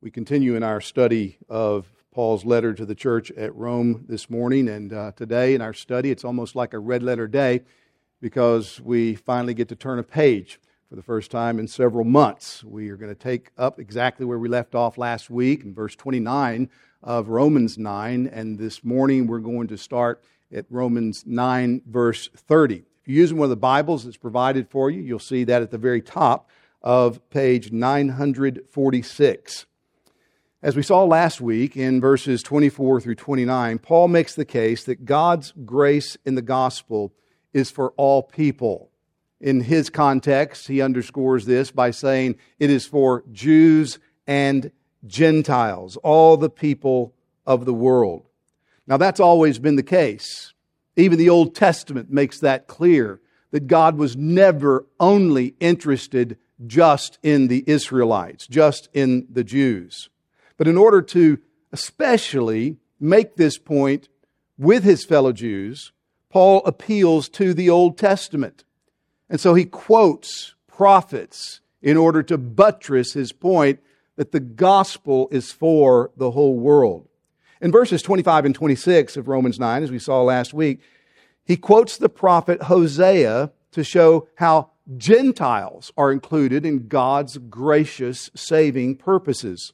We continue in our study of Paul's letter to the church at Rome this morning. And uh, today in our study, it's almost like a red letter day because we finally get to turn a page for the first time in several months. We are going to take up exactly where we left off last week in verse 29 of Romans 9. And this morning, we're going to start at Romans 9, verse 30. If you're using one of the Bibles that's provided for you, you'll see that at the very top of page 946. As we saw last week in verses 24 through 29, Paul makes the case that God's grace in the gospel is for all people. In his context, he underscores this by saying it is for Jews and Gentiles, all the people of the world. Now, that's always been the case. Even the Old Testament makes that clear that God was never only interested just in the Israelites, just in the Jews. But in order to especially make this point with his fellow Jews, Paul appeals to the Old Testament. And so he quotes prophets in order to buttress his point that the gospel is for the whole world. In verses 25 and 26 of Romans 9, as we saw last week, he quotes the prophet Hosea to show how Gentiles are included in God's gracious saving purposes.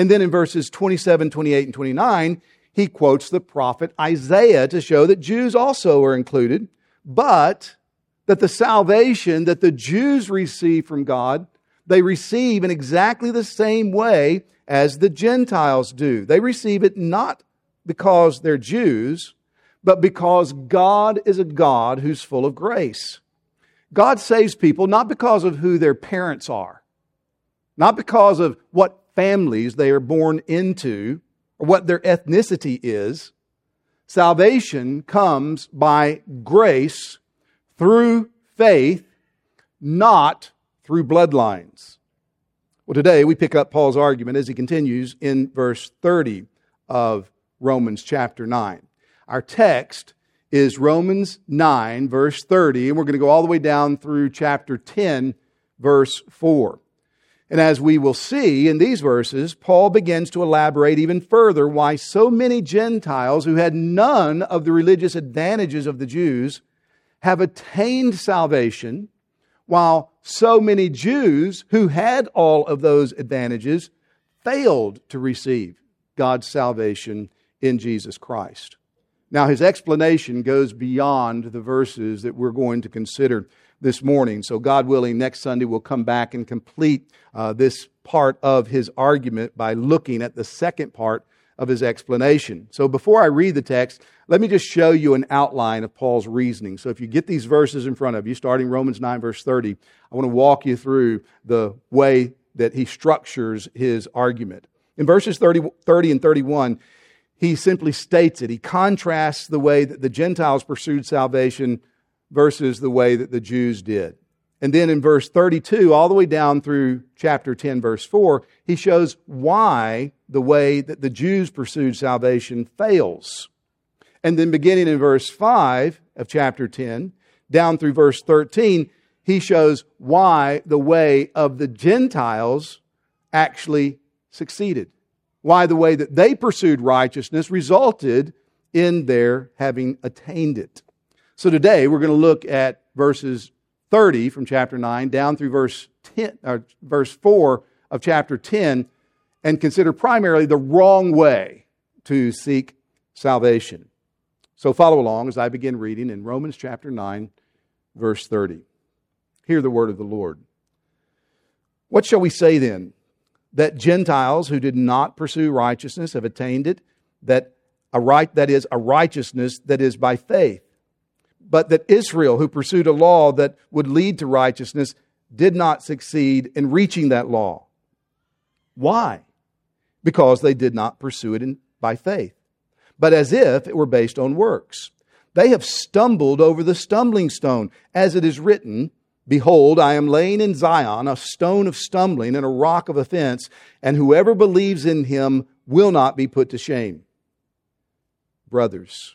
And then in verses 27, 28, and 29, he quotes the prophet Isaiah to show that Jews also are included, but that the salvation that the Jews receive from God, they receive in exactly the same way as the Gentiles do. They receive it not because they're Jews, but because God is a God who's full of grace. God saves people not because of who their parents are, not because of what families they are born into or what their ethnicity is. Salvation comes by grace through faith, not through bloodlines. Well, today we pick up Paul's argument as he continues in verse 30 of Romans chapter 9. Our text is Romans 9, verse 30, and we're going to go all the way down through chapter 10, verse 4. And as we will see in these verses, Paul begins to elaborate even further why so many Gentiles who had none of the religious advantages of the Jews have attained salvation, while so many Jews who had all of those advantages failed to receive God's salvation in Jesus Christ. Now, his explanation goes beyond the verses that we're going to consider this morning. So, God willing, next Sunday we'll come back and complete uh, this part of his argument by looking at the second part of his explanation. So, before I read the text, let me just show you an outline of Paul's reasoning. So, if you get these verses in front of you, starting Romans 9, verse 30, I want to walk you through the way that he structures his argument. In verses 30, 30 and 31, he simply states it. He contrasts the way that the Gentiles pursued salvation versus the way that the Jews did. And then in verse 32, all the way down through chapter 10, verse 4, he shows why the way that the Jews pursued salvation fails. And then beginning in verse 5 of chapter 10, down through verse 13, he shows why the way of the Gentiles actually succeeded. Why the way that they pursued righteousness resulted in their having attained it. So today we're going to look at verses 30 from chapter 9 down through verse 10 or verse 4 of chapter 10 and consider primarily the wrong way to seek salvation. So follow along as I begin reading in Romans chapter 9 verse 30. Hear the word of the Lord. What shall we say then? That Gentiles who did not pursue righteousness have attained it, that a right that is a righteousness that is by faith but that Israel, who pursued a law that would lead to righteousness, did not succeed in reaching that law. Why? Because they did not pursue it in, by faith, but as if it were based on works. They have stumbled over the stumbling stone, as it is written, Behold, I am laying in Zion a stone of stumbling and a rock of offense, and whoever believes in him will not be put to shame. Brothers,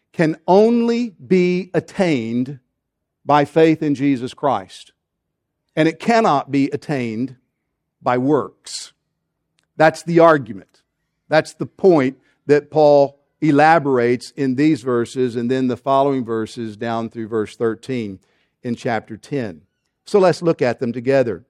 can only be attained by faith in Jesus Christ. And it cannot be attained by works. That's the argument. That's the point that Paul elaborates in these verses and then the following verses down through verse 13 in chapter 10. So let's look at them together.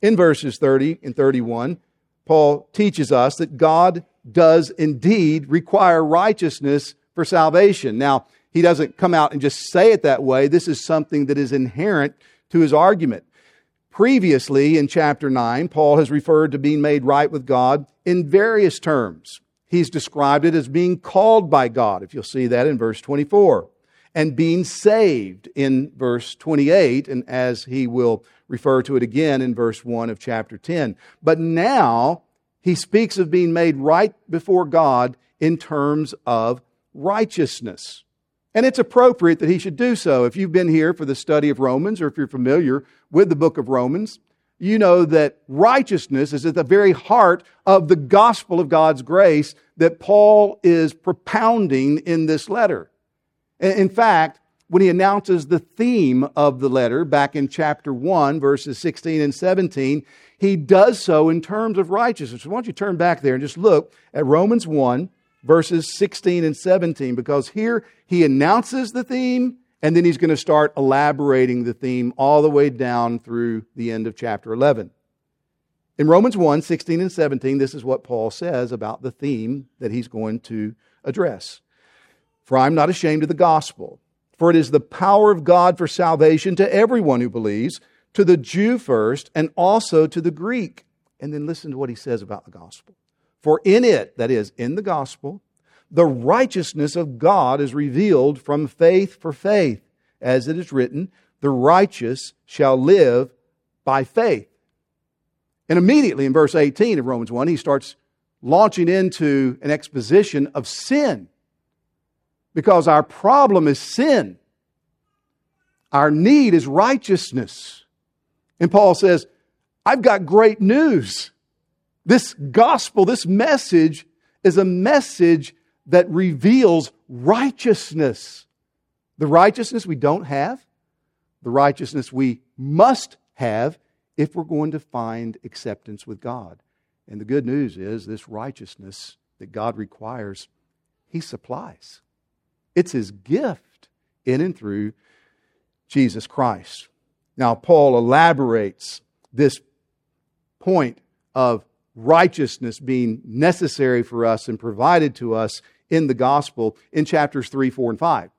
In verses 30 and 31, Paul teaches us that God does indeed require righteousness for salvation. Now, he doesn't come out and just say it that way. This is something that is inherent to his argument. Previously, in chapter 9, Paul has referred to being made right with God in various terms. He's described it as being called by God, if you'll see that in verse 24, and being saved in verse 28, and as he will refer to it again in verse 1 of chapter 10. But now, he speaks of being made right before God in terms of righteousness. And it's appropriate that he should do so. If you've been here for the study of Romans, or if you're familiar with the book of Romans, you know that righteousness is at the very heart of the gospel of God's grace that Paul is propounding in this letter. In fact, when he announces the theme of the letter back in chapter 1, verses 16 and 17, he does so in terms of righteousness. Why don't you turn back there and just look at Romans 1, verses 16 and 17, because here he announces the theme and then he's going to start elaborating the theme all the way down through the end of chapter 11. In Romans 1, 16 and 17, this is what Paul says about the theme that he's going to address. For I'm not ashamed of the gospel, for it is the power of God for salvation to everyone who believes to the Jew first, and also to the Greek. And then listen to what he says about the gospel. For in it, that is, in the gospel, the righteousness of God is revealed from faith for faith, as it is written, the righteous shall live by faith. And immediately in verse 18 of Romans 1, he starts launching into an exposition of sin. Because our problem is sin. Our need is righteousness. And Paul says, I've got great news. This gospel, this message is a message that reveals righteousness. The righteousness we don't have, the righteousness we must have if we're going to find acceptance with God. And the good news is this righteousness that God requires, He supplies. It's His gift in and through Jesus Christ. Now, Paul elaborates this point of righteousness being necessary for us and provided to us in the gospel in chapters 3, 4, and 5.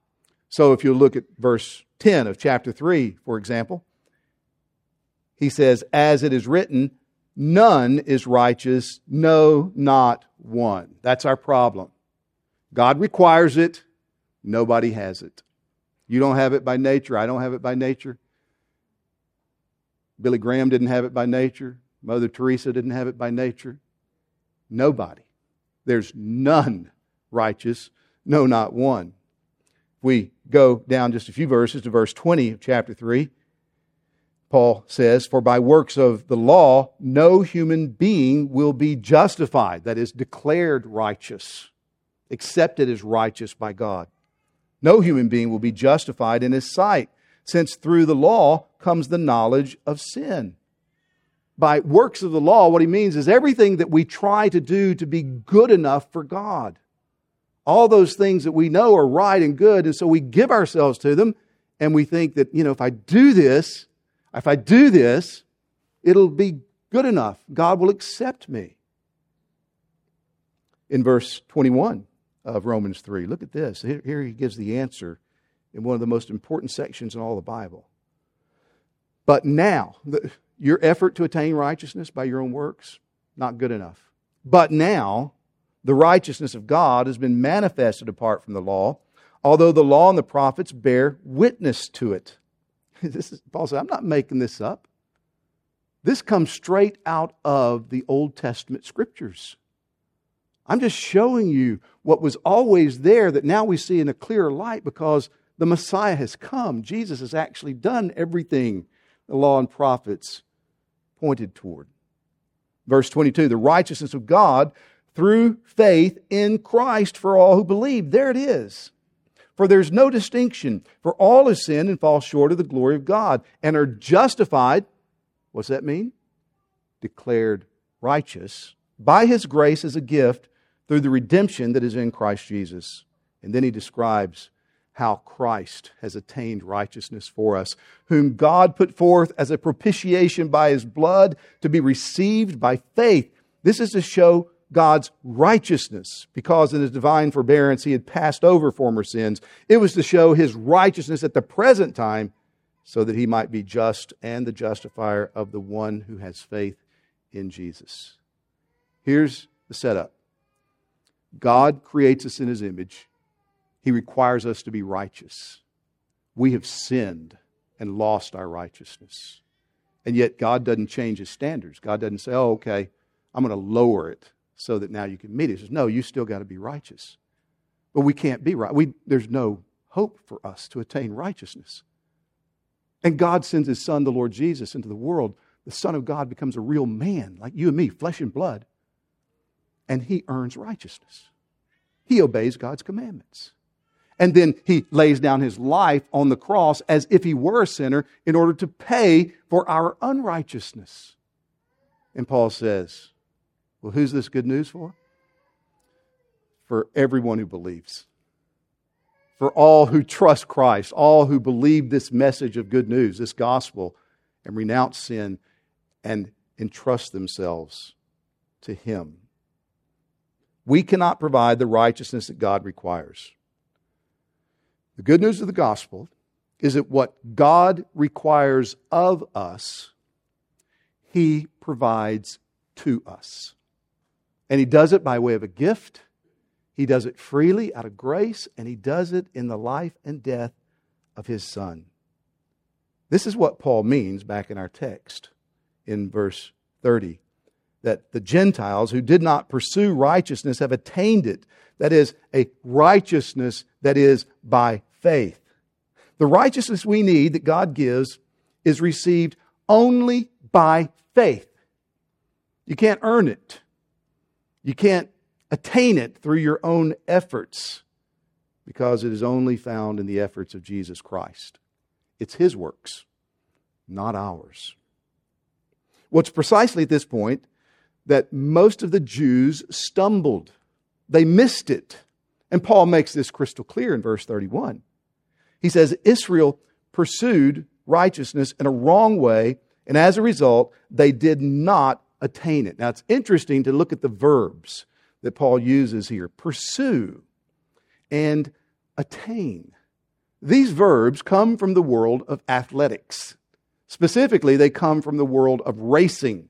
So if you look at verse 10 of chapter 3, for example, he says, As it is written, none is righteous, no, not one. That's our problem. God requires it, nobody has it. You don't have it by nature, I don't have it by nature. Billy Graham didn't have it by nature. Mother Teresa didn't have it by nature. Nobody. There's none righteous, no, not one. We go down just a few verses to verse 20 of chapter 3. Paul says, For by works of the law, no human being will be justified, that is, declared righteous, accepted as righteous by God. No human being will be justified in his sight since through the law comes the knowledge of sin. By works of the law, what he means is everything that we try to do to be good enough for God. All those things that we know are right and good, and so we give ourselves to them, and we think that, you know, if I do this, if I do this, it'll be good enough. God will accept me. In verse 21 of Romans 3, look at this. Here he gives the answer in one of the most important sections in all the Bible. But now, the, your effort to attain righteousness by your own works, not good enough. But now, the righteousness of God has been manifested apart from the law, although the law and the prophets bear witness to it. This is, Paul said, I'm not making this up. This comes straight out of the Old Testament scriptures. I'm just showing you what was always there that now we see in a clearer light because the Messiah has come. Jesus has actually done everything the law and prophets pointed toward. Verse 22 the righteousness of God through faith in Christ for all who believe. There it is. For there's no distinction, for all have sinned and fall short of the glory of God and are justified. What's that mean? Declared righteous by his grace as a gift through the redemption that is in Christ Jesus. And then he describes how Christ has attained righteousness for us, whom God put forth as a propitiation by his blood to be received by faith. This is to show God's righteousness because in his divine forbearance he had passed over former sins. It was to show his righteousness at the present time so that he might be just and the justifier of the one who has faith in Jesus. Here's the setup God creates us in his image, he requires us to be righteous. We have sinned and lost our righteousness. And yet, God doesn't change his standards. God doesn't say, oh, okay, I'm going to lower it so that now you can meet it. He says, no, you still got to be righteous. But we can't be right. We, there's no hope for us to attain righteousness. And God sends his son, the Lord Jesus, into the world. The Son of God becomes a real man, like you and me, flesh and blood. And he earns righteousness. He obeys God's commandments. And then he lays down his life on the cross as if he were a sinner in order to pay for our unrighteousness. And Paul says, well, who's this good news for? For everyone who believes. For all who trust Christ, all who believe this message of good news, this gospel, and renounce sin and entrust themselves to Him. We cannot provide the righteousness that God requires. The good news of the gospel is that what God requires of us, He provides to us. And he does it by way of a gift. He does it freely out of grace, and he does it in the life and death of his son. This is what Paul means back in our text in verse 30 that the Gentiles who did not pursue righteousness have attained it. That is, a righteousness that is by faith. The righteousness we need that God gives is received only by faith. You can't earn it. You can't attain it through your own efforts because it is only found in the efforts of Jesus Christ. It's His works, not ours. What's precisely at this point that most of the Jews stumbled. They missed it. And Paul makes this crystal clear in verse 31. He says, Israel pursued righteousness in a wrong way, and as a result, they did not attain it. Now, it's interesting to look at the verbs that Paul uses here pursue and attain. These verbs come from the world of athletics. Specifically, they come from the world of racing.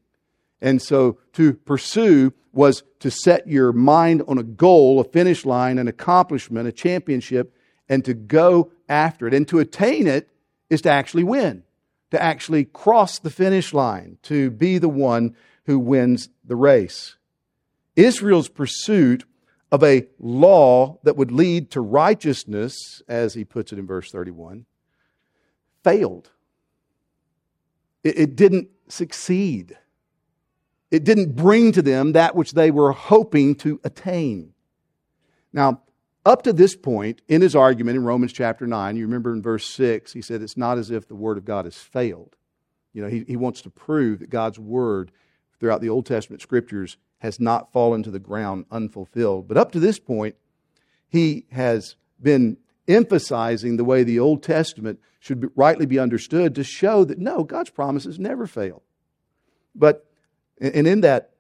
And so to pursue was to set your mind on a goal, a finish line, an accomplishment, a championship, and to go after it. And to attain it is to actually win, to actually cross the finish line, to be the one who wins the race. Israel's pursuit of a law that would lead to righteousness, as he puts it in verse 31, failed. It, didn't succeed. It didn't bring to them that which they were hoping to attain. Now, up to this point in his argument in Romans chapter 9, you remember in verse 6, he said it's not as if the word of God has failed. You know, he, he wants to prove that God's word throughout the Old Testament scriptures has not fallen to the ground unfulfilled. But up to this point, he has been emphasizing the way the Old Testament should be, rightly be understood to show that no, God's promises never fail. But, and in that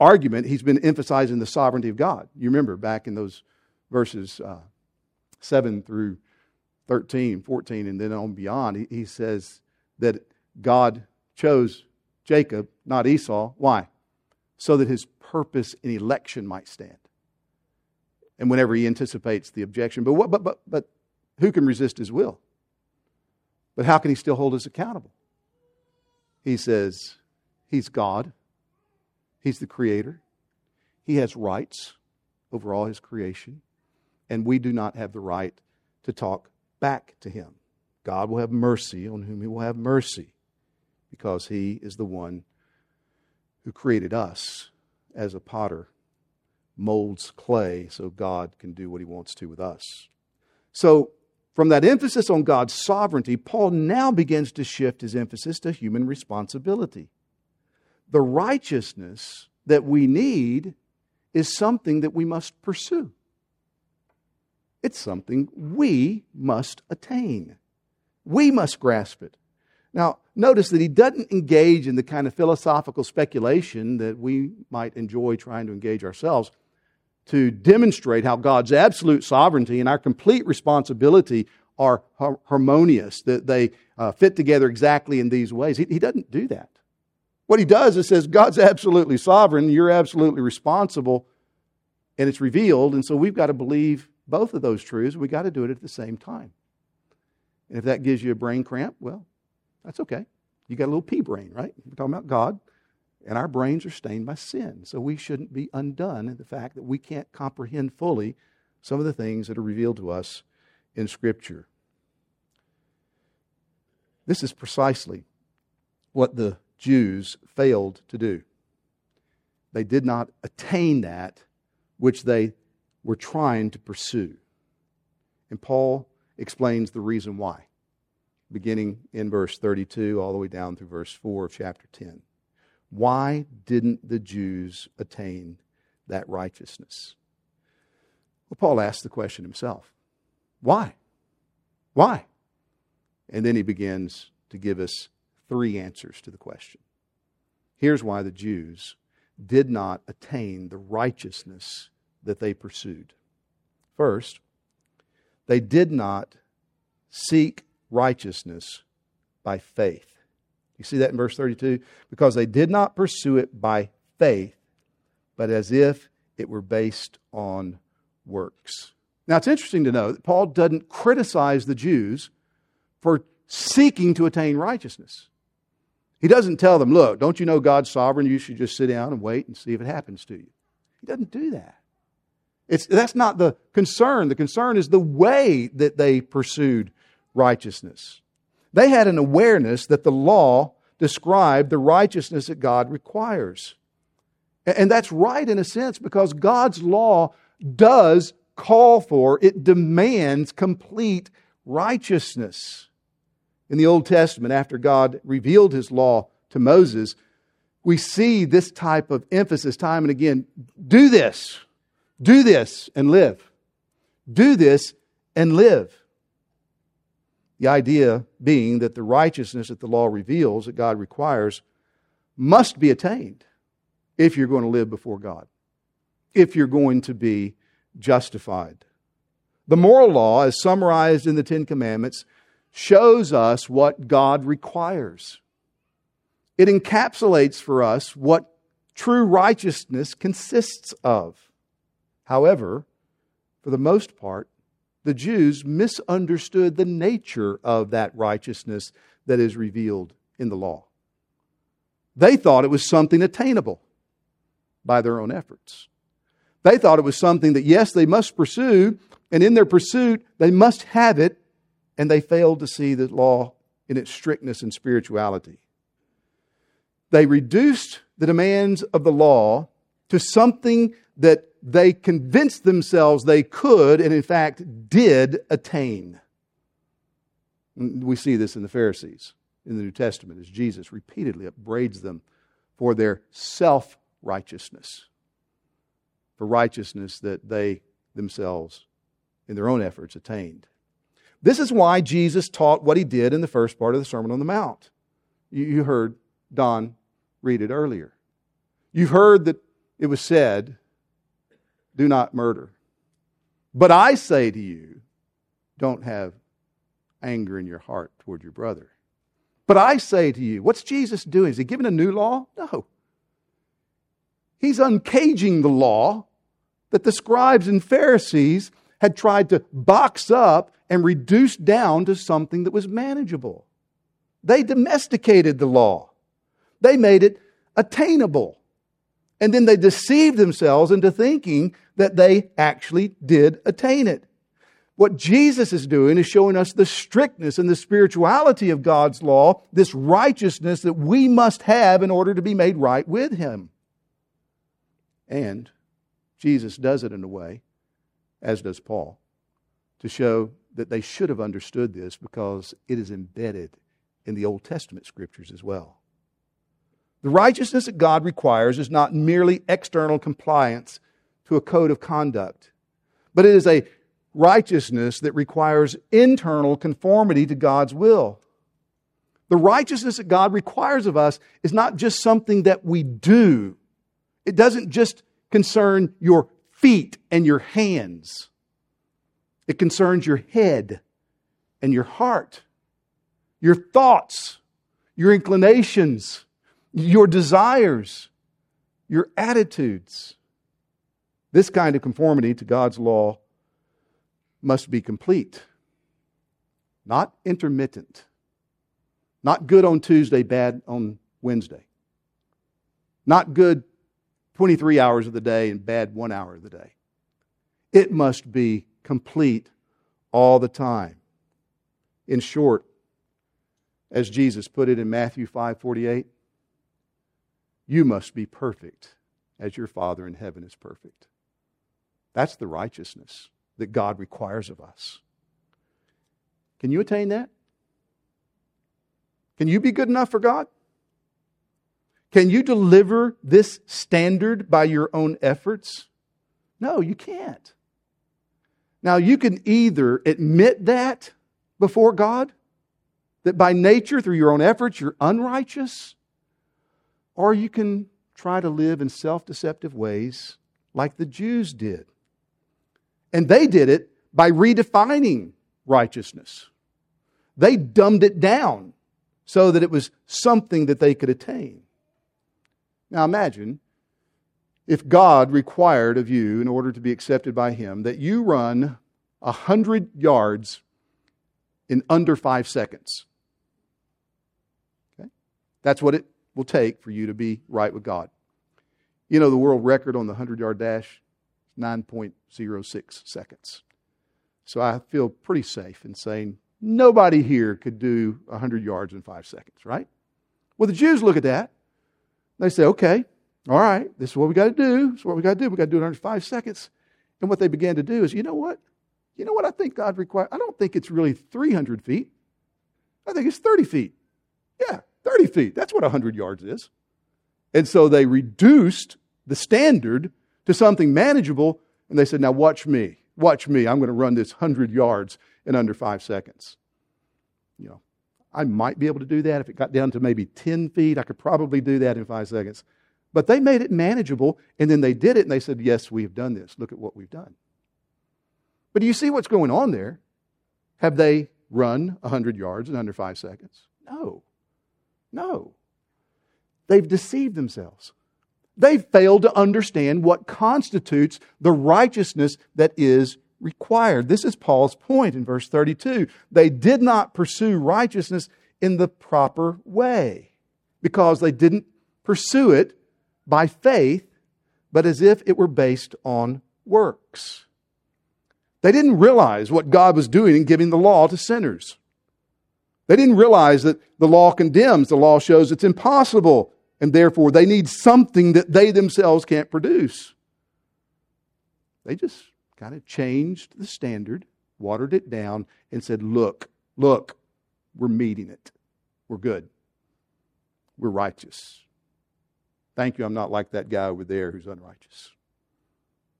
argument, he's been emphasizing the sovereignty of God. You remember back in those verses uh, 7 through 13, 14, and then on beyond, he, says that God chose Jacob, not Esau. Why? So that his purpose in election might stand. And whenever he anticipates the objection, but what, but but but who can resist his will? But how can he still hold us accountable? He says, He's God, He's the Creator, He has rights over all His creation, and we do not have the right to talk back to Him. God will have mercy on whom He will have mercy because He is the one who created us as a potter molds clay so God can do what He wants to with us. So, from that emphasis on God's sovereignty, Paul now begins to shift his emphasis to human responsibility. The righteousness that we need is something that we must pursue. It's something we must attain. We must grasp it. Now, notice that he doesn't engage in the kind of philosophical speculation that we might enjoy trying to engage ourselves to demonstrate how God's absolute sovereignty and our complete responsibility are harmonious, that they uh, fit together exactly in these ways. He, he doesn't do that. What he does is says, God's absolutely sovereign, you're absolutely responsible, and it's revealed, and so we've got to believe both of those truths. We've got to do it at the same time. And if that gives you a brain cramp, well, that's okay. You got a little pea brain, right? We're talking about God. And our brains are stained by sin. So we shouldn't be undone in the fact that we can't comprehend fully some of the things that are revealed to us in Scripture. This is precisely what the Jews failed to do. They did not attain that which they were trying to pursue. And Paul explains the reason why, beginning in verse 32 all the way down through verse 4 of chapter 10. Why didn't the Jews attain that righteousness? Well, Paul asked the question himself Why? Why? And then he begins to give us three answers to the question. Here's why the Jews did not attain the righteousness that they pursued. First, they did not seek righteousness by faith. You see that in verse 32? Because they did not pursue it by faith, but as if it were based on works. Now, it's interesting to know that Paul doesn't criticize the Jews for seeking to attain righteousness. He doesn't tell them, look, don't you know God's sovereign? You should just sit down and wait and see if it happens to you. He doesn't do that. It's, that's not the concern. The concern is the way that they pursued righteousness. They had an awareness that the law described the righteousness that God requires. And that's right in a sense because God's law does call for, it demands complete righteousness. In the Old Testament, after God revealed his law to Moses, we see this type of emphasis time and again do this, do this, and live. Do this and live. The idea being that the righteousness that the law reveals, that God requires, must be attained if you're going to live before God, if you're going to be justified. The moral law, as summarized in the Ten Commandments, shows us what God requires. It encapsulates for us what true righteousness consists of. However, for the most part, the Jews misunderstood the nature of that righteousness that is revealed in the law. They thought it was something attainable by their own efforts. They thought it was something that, yes, they must pursue, and in their pursuit, they must have it, and they failed to see the law in its strictness and spirituality. They reduced the demands of the law to something that they convinced themselves they could and, in fact, did attain. Mm, we see this in the Pharisees in the New Testament as Jesus repeatedly upbraids them for their self righteousness, for righteousness that they themselves, in their own efforts, attained. This is why Jesus taught what he did in the first part of the Sermon on the Mount. You heard Don read it earlier. You've heard that it was said, do not murder. But I say to you, don't have anger in your heart toward your brother. But I say to you, what's Jesus doing? Is he giving a new law? No. He's uncaging the law that the scribes and Pharisees had tried to box up and reduce down to something that was manageable. They domesticated the law. They made it attainable. And then they deceived themselves into thinking that they actually did attain it. What Jesus is doing is showing us the strictness and the spirituality of God's law, this righteousness that we must have in order to be made right with Him. And Jesus does it in a way, as does Paul, to show that they should have understood this because it is embedded in the Old Testament scriptures as well. The righteousness that God requires is not merely external compliance to a code of conduct, but it is a righteousness that requires internal conformity to God's will. The righteousness that God requires of us is not just something that we do, it doesn't just concern your feet and your hands, it concerns your head and your heart, your thoughts, your inclinations, your desires, your attitudes. This kind of conformity to God's law must be complete, not intermittent, not good on Tuesday, bad on Wednesday, not good 23 hours of the day and bad one hour of the day. It must be complete all the time. In short, as Jesus put it in Matthew 5:48, you must be perfect as your Father in heaven is perfect. That's the righteousness that God requires of us. Can you attain that? Can you be good enough for God? Can you deliver this standard by your own efforts? No, you can't. Now, you can either admit that before God, that by nature, through your own efforts, you're unrighteous, or you can try to live in self deceptive ways like the Jews did. And they did it by redefining righteousness. They dumbed it down so that it was something that they could attain. Now imagine if God required of you, in order to be accepted by Him, that you run a hundred yards in under five seconds. Okay? That's what it will take for you to be right with God. You know the world record on the 100 yard dash? 9.06 seconds. So I feel pretty safe in saying nobody here could do 100 yards in five seconds, right? Well, the Jews look at that. They say, okay, all right, this is what we got to do. This is what we got to do. We got to do it under five seconds. And what they began to do is, you know what? You know what I think God requires? I don't think it's really 300 feet. I think it's 30 feet. Yeah, 30 feet. That's what 100 yards is. And so they reduced the standard to something manageable. And they said, Now watch me. Watch me. I'm going to run this 100 yards in under five seconds. You know, I might be able to do that. If it got down to maybe 10 feet, I could probably do that in five seconds. But they made it manageable, and then they did it, and they said, Yes, we have done this. Look at what we've done. But do you see what's going on there? Have they run 100 yards in under five seconds? No. No. They've deceived themselves. They've failed to understand what constitutes the righteousness that is required. This is Paul's point in verse 32. They did not pursue righteousness in the proper way because they didn't pursue it by faith, but as if it were based on works. They didn't realize what God was doing in giving the law to sinners. They didn't realize that the law condemns, the law shows it's impossible and therefore they need something that they themselves can't produce. They just kind of changed the standard, watered it down, and said, Look, look, we're meeting it. We're good. We're righteous. Thank you, I'm not like that guy over there who's unrighteous.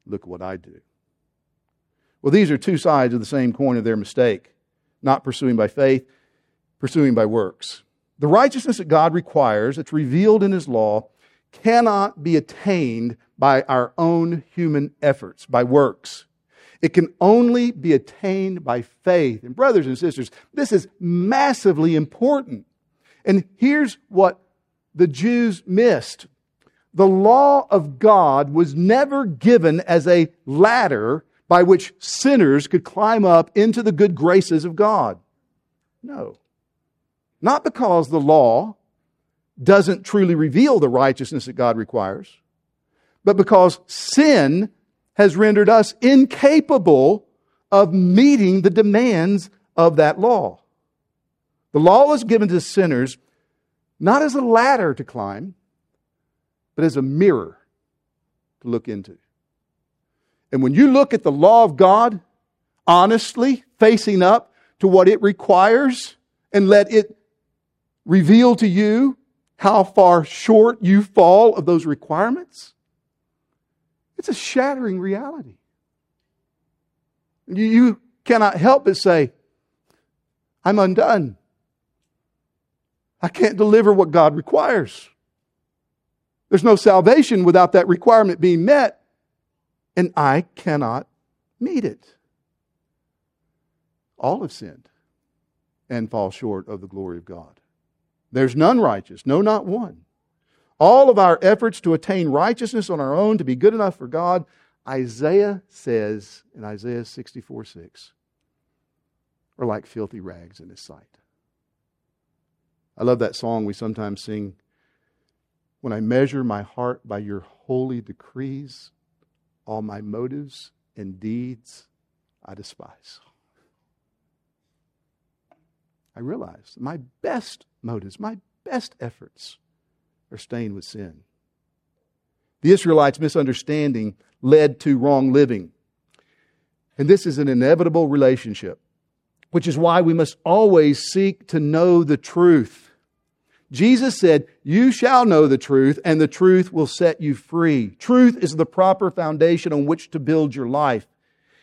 Look what I do. Well, these are two sides of the same coin of their mistake not pursuing by faith, pursuing by works. The righteousness that God requires, that's revealed in His law, cannot be attained by our own human efforts, by works. It can only be attained by faith. And, brothers and sisters, this is massively important. And here's what the Jews missed the law of God was never given as a ladder by which sinners could climb up into the good graces of God. No. Not because the law doesn't truly reveal the righteousness that God requires, but because sin has rendered us incapable of meeting the demands of that law. The law was given to sinners not as a ladder to climb, but as a mirror to look into. And when you look at the law of God honestly, facing up to what it requires, and let it reveal to you how far short you fall of those requirements, it's a shattering reality. You, cannot help but say, I'm undone. I can't deliver what God requires. There's no salvation without that requirement being met, and I cannot meet it. All have sinned and fall short of the glory of God. There's none righteous, no, not one. All of our efforts to attain righteousness on our own, to be good enough for God, Isaiah says in Isaiah 64 6, are like filthy rags in his sight. I love that song we sometimes sing. When I measure my heart by your holy decrees, all my motives and deeds I despise. I realize my best motives, my best efforts stained with sin. The Israelites' misunderstanding led to wrong living. And this is an inevitable relationship which is why we must always seek to know the truth. Jesus said, You shall know the truth, and the truth will set you free. Truth is the proper foundation on which to build your life.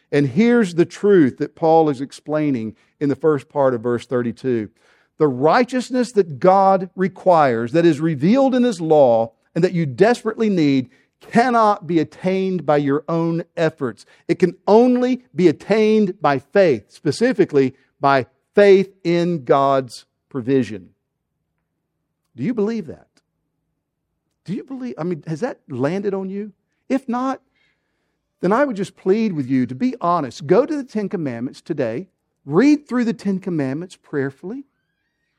And here's the truth that Paul is explaining in the first part of verse 32. The righteousness that God requires, that is revealed in His law, and that you desperately need, cannot be attained by your own efforts. It can only be attained by faith, specifically by faith in God's provision. Do you believe that? Do you believe? I mean, has that landed on you? If not, then I would just plead with you to be honest. Go to the Ten Commandments today, read through the Ten Commandments prayerfully,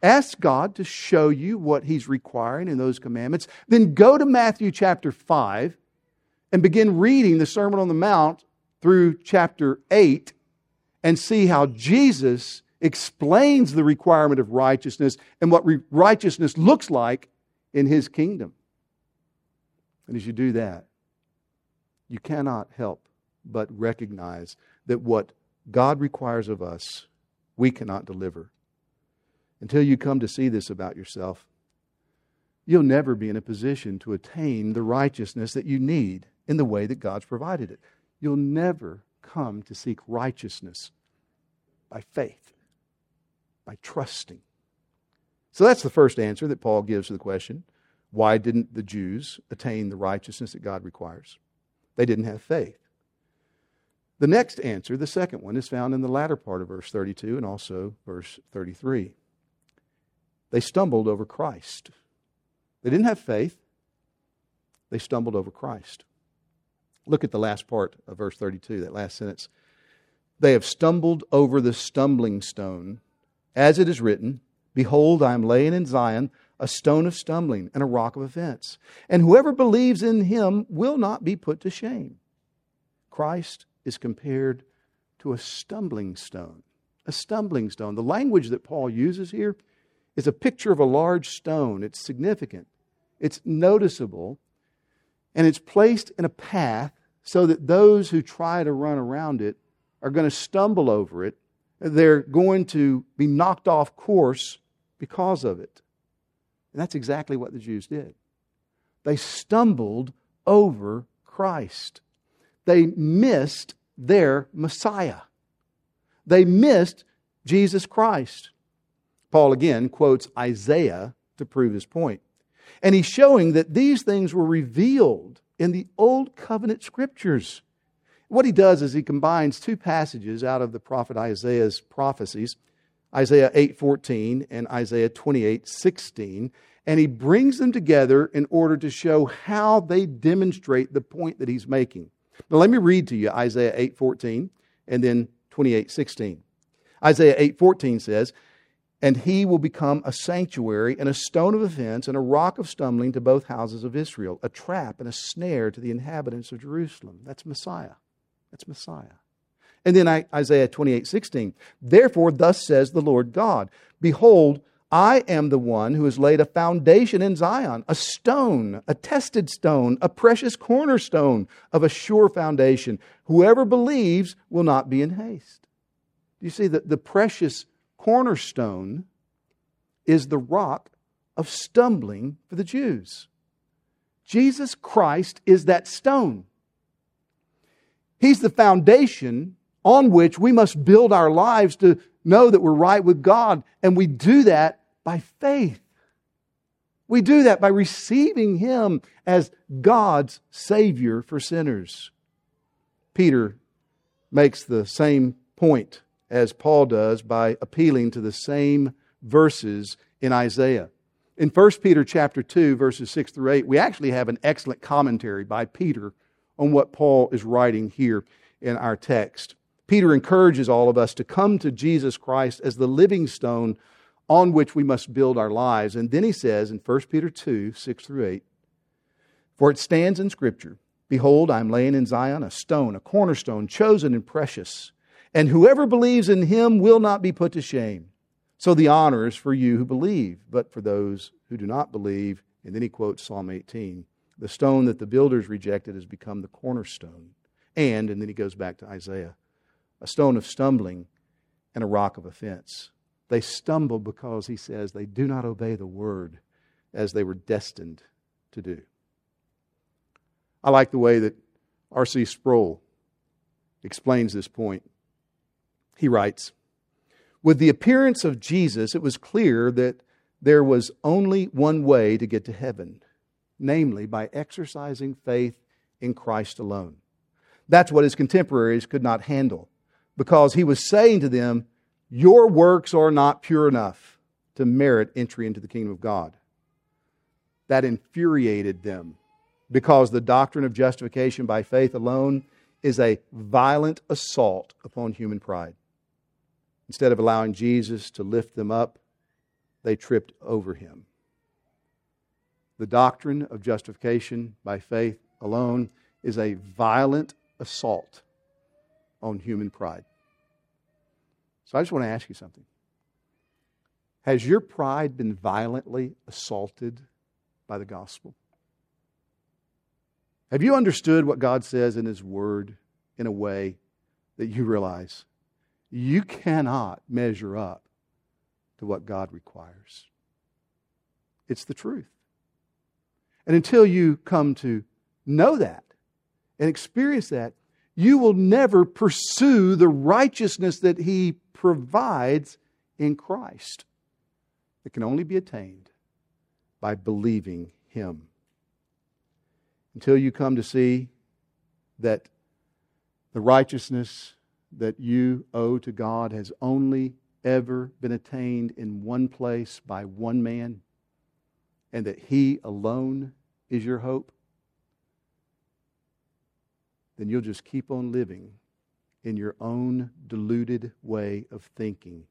Ask God to show you what He's requiring in those commandments. Then go to Matthew chapter 5 and begin reading the Sermon on the Mount through chapter 8 and see how Jesus explains the requirement of righteousness and what re- righteousness looks like in His kingdom. And as you do that, you cannot help but recognize that what God requires of us, we cannot deliver until you come to see this about yourself, you'll never be in a position to attain the righteousness that you need in the way that God's provided it. You'll never come to seek righteousness by faith, by trusting. So that's the first answer that Paul gives to the question why didn't the Jews attain the righteousness that God requires? They didn't have faith. The next answer, the second one, is found in the latter part of verse 32 and also verse 33 they stumbled over Christ. They didn't have faith, they stumbled over Christ. Look at the last part of verse 32, that last sentence. They have stumbled over the stumbling stone, as it is written Behold, I am laying in Zion a stone of stumbling and a rock of offense. And whoever believes in him will not be put to shame. Christ is compared to a stumbling stone. A stumbling stone. The language that Paul uses here is a picture of a large stone. It's significant, it's noticeable, and it's placed in a path so that those who try to run around it are going to stumble over it. They're going to be knocked off course because of it. And that's exactly what the Jews did. They stumbled over Christ. They missed their Messiah. They missed Jesus Christ. Paul again quotes Isaiah to prove his point. And he's showing that these things were revealed in the Old Covenant scriptures. What he does is he combines two passages out of the prophet Isaiah's prophecies, Isaiah 8:14 and Isaiah 28:16, and he brings them together in order to show how they demonstrate the point that he's making. Now let me read to you Isaiah 8:14 and then 28:16. Isaiah 8:14 says, and he will become a sanctuary and a stone of offense and a rock of stumbling to both houses of Israel, a trap and a snare to the inhabitants of Jerusalem. That's Messiah. That's Messiah. And then Isaiah 28 16. Therefore, thus says the Lord God Behold, I am the one who has laid a foundation in Zion, a stone, a tested stone, a precious cornerstone of a sure foundation. Whoever believes will not be in haste. Do you see that the precious cornerstone is the rock of stumbling for the Jews. Jesus Christ is that stone. He's the foundation on which we must build our lives to know that we're right with God. And we do that by faith. We do that by receiving Him as God's Savior for sinners. Peter makes the same point as Paul does by appealing to the same verses in Isaiah. In 1 Peter chapter 2 verses 6 through 8, we actually have an excellent commentary by Peter on what Paul is writing here in our text. Peter encourages all of us to come to Jesus Christ as the living stone on which we must build our lives. And then he says in 1 Peter 2 6 through 8, For it stands in Scripture, Behold, I am laying in Zion a stone, a cornerstone, chosen and precious and whoever believes in him will not be put to shame. So the honor is for you who believe, but for those who do not believe. And then he quotes Psalm 18 the stone that the builders rejected has become the cornerstone. And, and then he goes back to Isaiah, a stone of stumbling and a rock of offense. They stumble because, he says, they do not obey the word as they were destined to do. I like the way that R.C. Sproul explains this point. He writes With the appearance of Jesus, it was clear that there was only one way to get to heaven, namely by exercising faith in Christ alone. That's what his contemporaries could not handle because he was saying to them, Your works are not pure enough to merit entry into the kingdom of God. That infuriated them because the doctrine of justification by faith alone is a violent assault upon human pride. Instead of allowing Jesus to lift them up, they tripped over him. The doctrine of justification by faith alone is a violent assault on human pride. So I just want to ask you something. Has your pride been violently assaulted by the gospel? Have you understood what God says in His Word in a way that you realize you cannot measure up to what God requires. It's the truth. And until you come to know that and experience that, you will never pursue the righteousness that He provides in Christ. It can only be attained by believing Him. Until you come to see that the righteousness that you owe to God has only ever been attained in one place by one man, and that He alone is your hope, then you'll just keep on living in your own deluded way of thinking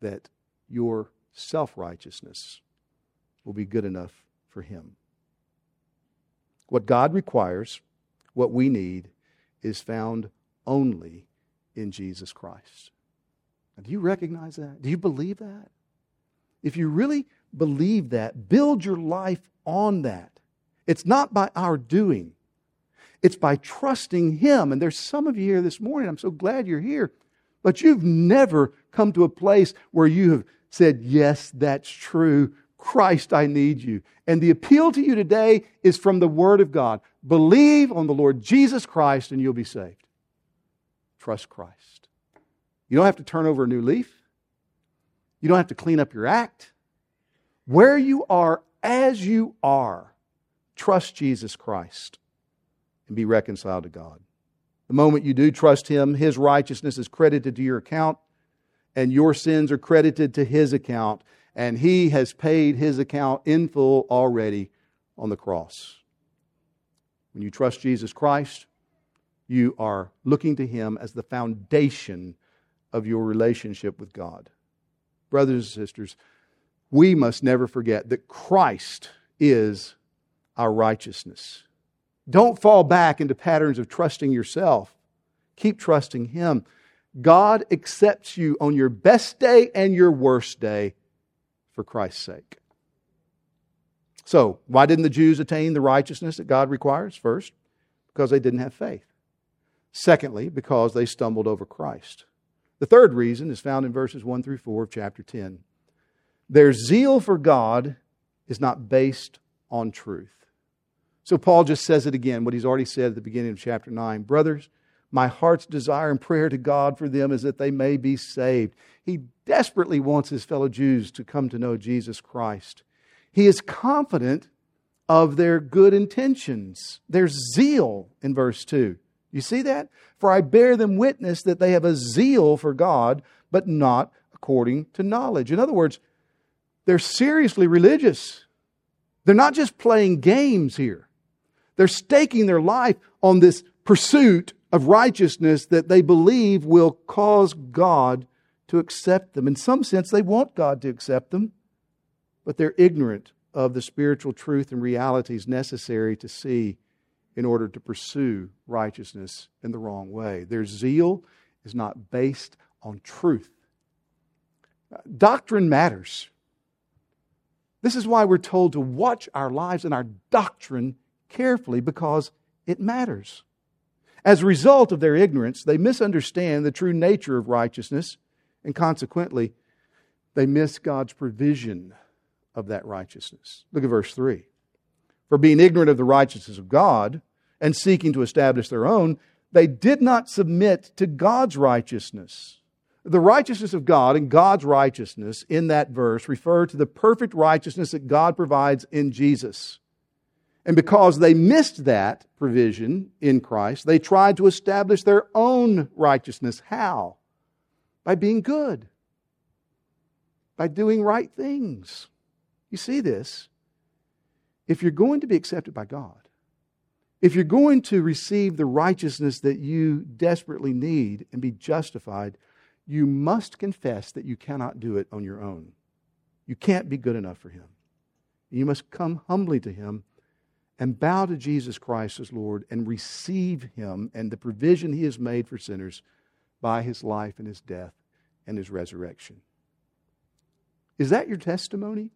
that your self righteousness will be good enough for Him. What God requires, what we need, is found only in Jesus Christ. Now, do you recognize that? Do you believe that? If you really believe that, build your life on that. It's not by our doing, it's by trusting Him. And there's some of you here this morning, I'm so glad you're here, but you've never come to a place where you have said, Yes, that's true. Christ, I need you. And the appeal to you today is from the Word of God. Believe on the Lord Jesus Christ and you'll be saved. Trust Christ. You don't have to turn over a new leaf. You don't have to clean up your act. Where you are, as you are, trust Jesus Christ and be reconciled to God. The moment you do trust Him, His righteousness is credited to your account, and your sins are credited to His account, and He has paid His account in full already on the cross. When you trust Jesus Christ, you are looking to Him as the foundation of your relationship with God. brothers and sisters, we must never forget that Christ is our righteousness. Don't fall back into patterns of trusting yourself. Keep trusting Him. God accepts you on your best day and your worst day for Christ's sake. So, why didn't the Jews attain the righteousness that God requires? First, because they didn't have faith. Secondly, because they stumbled over Christ. The third reason is found in verses 1 through 4 of chapter 10. Their zeal for God is not based on truth. So Paul just says it again, what he's already said at the beginning of chapter 9. Brothers, my heart's desire and prayer to God for them is that they may be saved. He desperately wants his fellow Jews to come to know Jesus Christ. He is confident of their good intentions, their zeal in verse 2. You see that? For I bear them witness that they have a zeal for God, but not according to knowledge. In other words, they're seriously religious. They're not just playing games here. They're staking their life on this pursuit of righteousness that they believe will cause God to accept them. In some sense, they want God to accept them, but they're ignorant of the spiritual truth and realities necessary to see in order to pursue righteousness in the wrong way. Their zeal is not based on truth. Uh, doctrine matters. This is why we're told to watch our lives and our doctrine carefully because it matters. As a result of their ignorance, they misunderstand the true nature of righteousness, and consequently, they miss God's provision of that righteousness. Look at verse 3. For being ignorant of the righteousness of God and seeking to establish their own, they did not submit to God's righteousness. The righteousness of God and God's righteousness in that verse refer to the perfect righteousness that God provides in Jesus. And because they missed that provision in Christ, they tried to establish their own righteousness. How? By being good, by doing right things. You see this? If you're going to be accepted by God, if you're going to receive the righteousness that you desperately need and be justified, you must confess that you cannot do it on your own. You can't be good enough for Him. You must come humbly to Him and bow to Jesus Christ as Lord and receive Him and the provision He has made for sinners by His life and His death and His resurrection. Is that your testimony?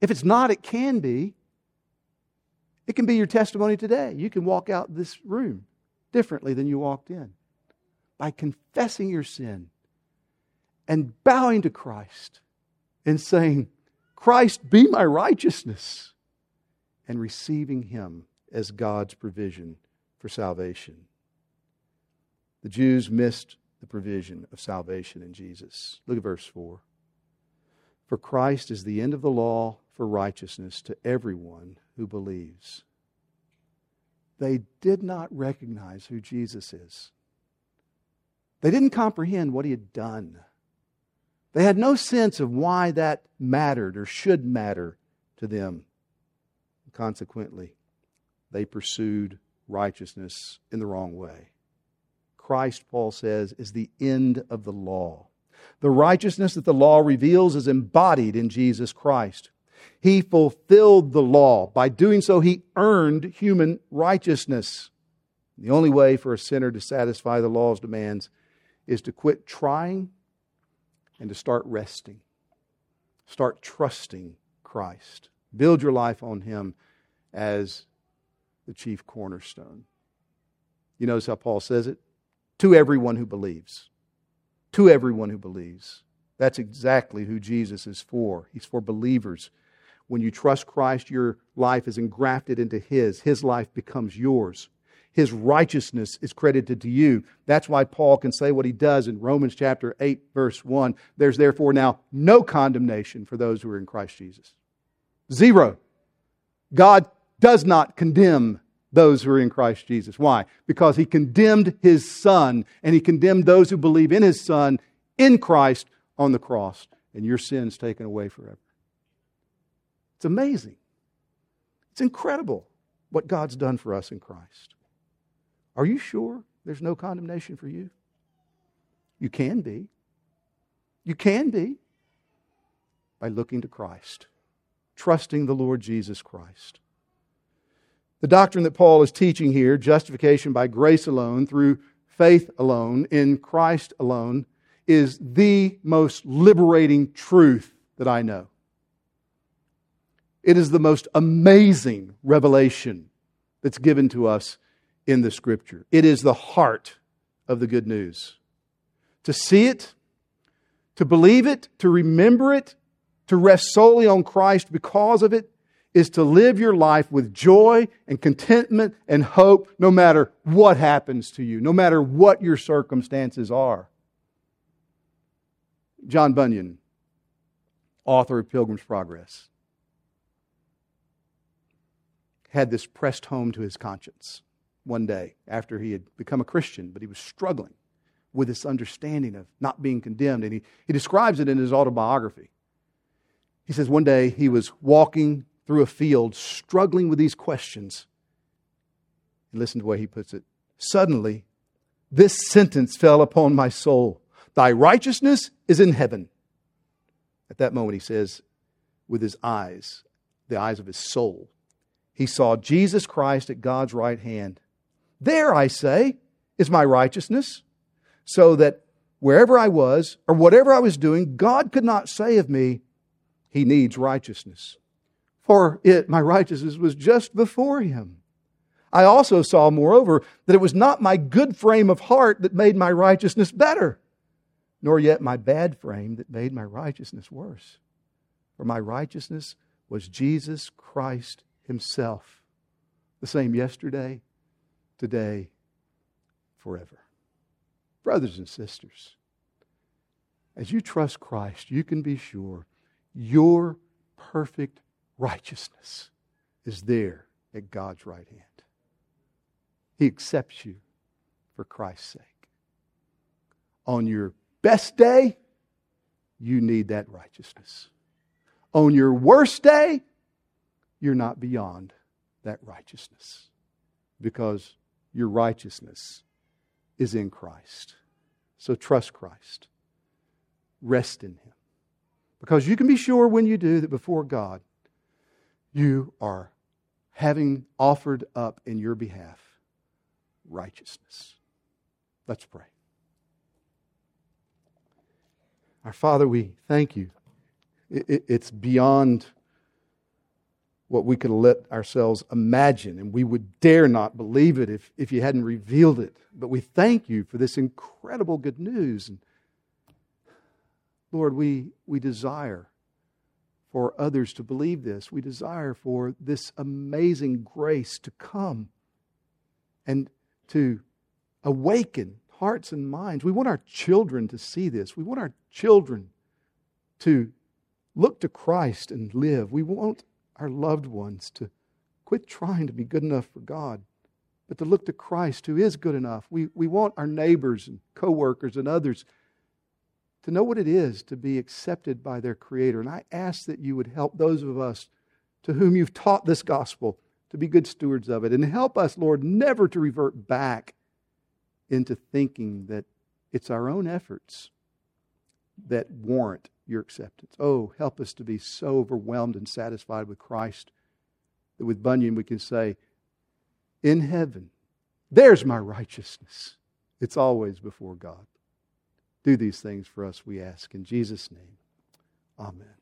If it's not, it can be. It can be your testimony today. You can walk out this room differently than you walked in by confessing your sin and bowing to Christ and saying, Christ, be my righteousness and receiving Him as God's provision for salvation. The Jews missed the provision of salvation in Jesus. Look at verse 4. For Christ is the end of the law for righteousness to everyone who believes. They did not recognize who Jesus is. They didn't comprehend what he had done. They had no sense of why that mattered or should matter to them. Consequently, they pursued righteousness in the wrong way. Christ, Paul says, is the end of the law. The righteousness that the law reveals is embodied in Jesus Christ. He fulfilled the law. By doing so, he earned human righteousness. The only way for a sinner to satisfy the law's demands is to quit trying and to start resting. Start trusting Christ. Build your life on Him as the chief cornerstone. You notice how Paul says it? To everyone who believes. To everyone who believes. That's exactly who Jesus is for. He's for believers. When you trust Christ, your life is engrafted into His. His life becomes yours. His righteousness is credited to you. That's why Paul can say what he does in Romans chapter 8, verse 1. There's therefore now no condemnation for those who are in Christ Jesus. Zero. God does not condemn those who are in Christ Jesus. Why? Because he condemned his son and he condemned those who believe in his son in Christ on the cross, and your sins taken away forever. It's amazing. It's incredible what God's done for us in Christ. Are you sure there's no condemnation for you? You can be. You can be by looking to Christ, trusting the Lord Jesus Christ. The doctrine that Paul is teaching here, justification by grace alone, through faith alone, in Christ alone, is the most liberating truth that I know. It is the most amazing revelation that's given to us in the Scripture. It is the heart of the good news. To see it, to believe it, to remember it, to rest solely on Christ because of it, is to live your life with joy and contentment and hope no matter what happens to you, no matter what your circumstances are. John Bunyan, author of Pilgrim's Progress, had this pressed home to his conscience one day after he had become a Christian, but he was struggling with this understanding of not being condemned. And he, he describes it in his autobiography. He says one day he was walking through a field, struggling with these questions. And listen to the way he puts it. Suddenly, this sentence fell upon my soul Thy righteousness is in heaven. At that moment, he says, with his eyes, the eyes of his soul, he saw Jesus Christ at God's right hand. There, I say, is my righteousness, so that wherever I was or whatever I was doing, God could not say of me, He needs righteousness for it, my righteousness, was just before him. I also saw, moreover, that it was not my good frame of heart that made my righteousness better, nor yet my bad frame that made my righteousness worse. For my righteousness was Jesus Christ Himself, the same yesterday, today, forever. Brothers and sisters, as you trust Christ, you can be sure your perfect righteousness is there at God's right hand. He accepts you for Christ's sake. On your best day, you need that righteousness. On your worst day, you're not beyond that righteousness because your righteousness is in Christ. So trust Christ. Rest in Him. Because you can be sure when you do that before God, you are having offered up in your behalf righteousness. Let's pray. Our Father, we thank you. It's beyond what we could let ourselves imagine, and we would dare not believe it if, if you hadn't revealed it. But we thank you for this incredible good news. And Lord, we, we desire for others to believe this. We desire for this amazing grace to come and to awaken hearts and minds. We want our children to see this. We want our children to look to Christ and live. We want our loved ones to quit trying to be good enough for God, but to look to Christ who is good enough. We, we want our neighbors and coworkers and others to know what it is to be accepted by their Creator. And I ask that you would help those of us to whom you've taught this gospel to be good stewards of it. And help us, Lord, never to revert back into thinking that it's our own efforts that warrant your acceptance. Oh, help us to be so overwhelmed and satisfied with Christ that with Bunyan we can say, In heaven, there's my righteousness. It's always before God. Do these things for us, we ask. In Jesus' name, amen.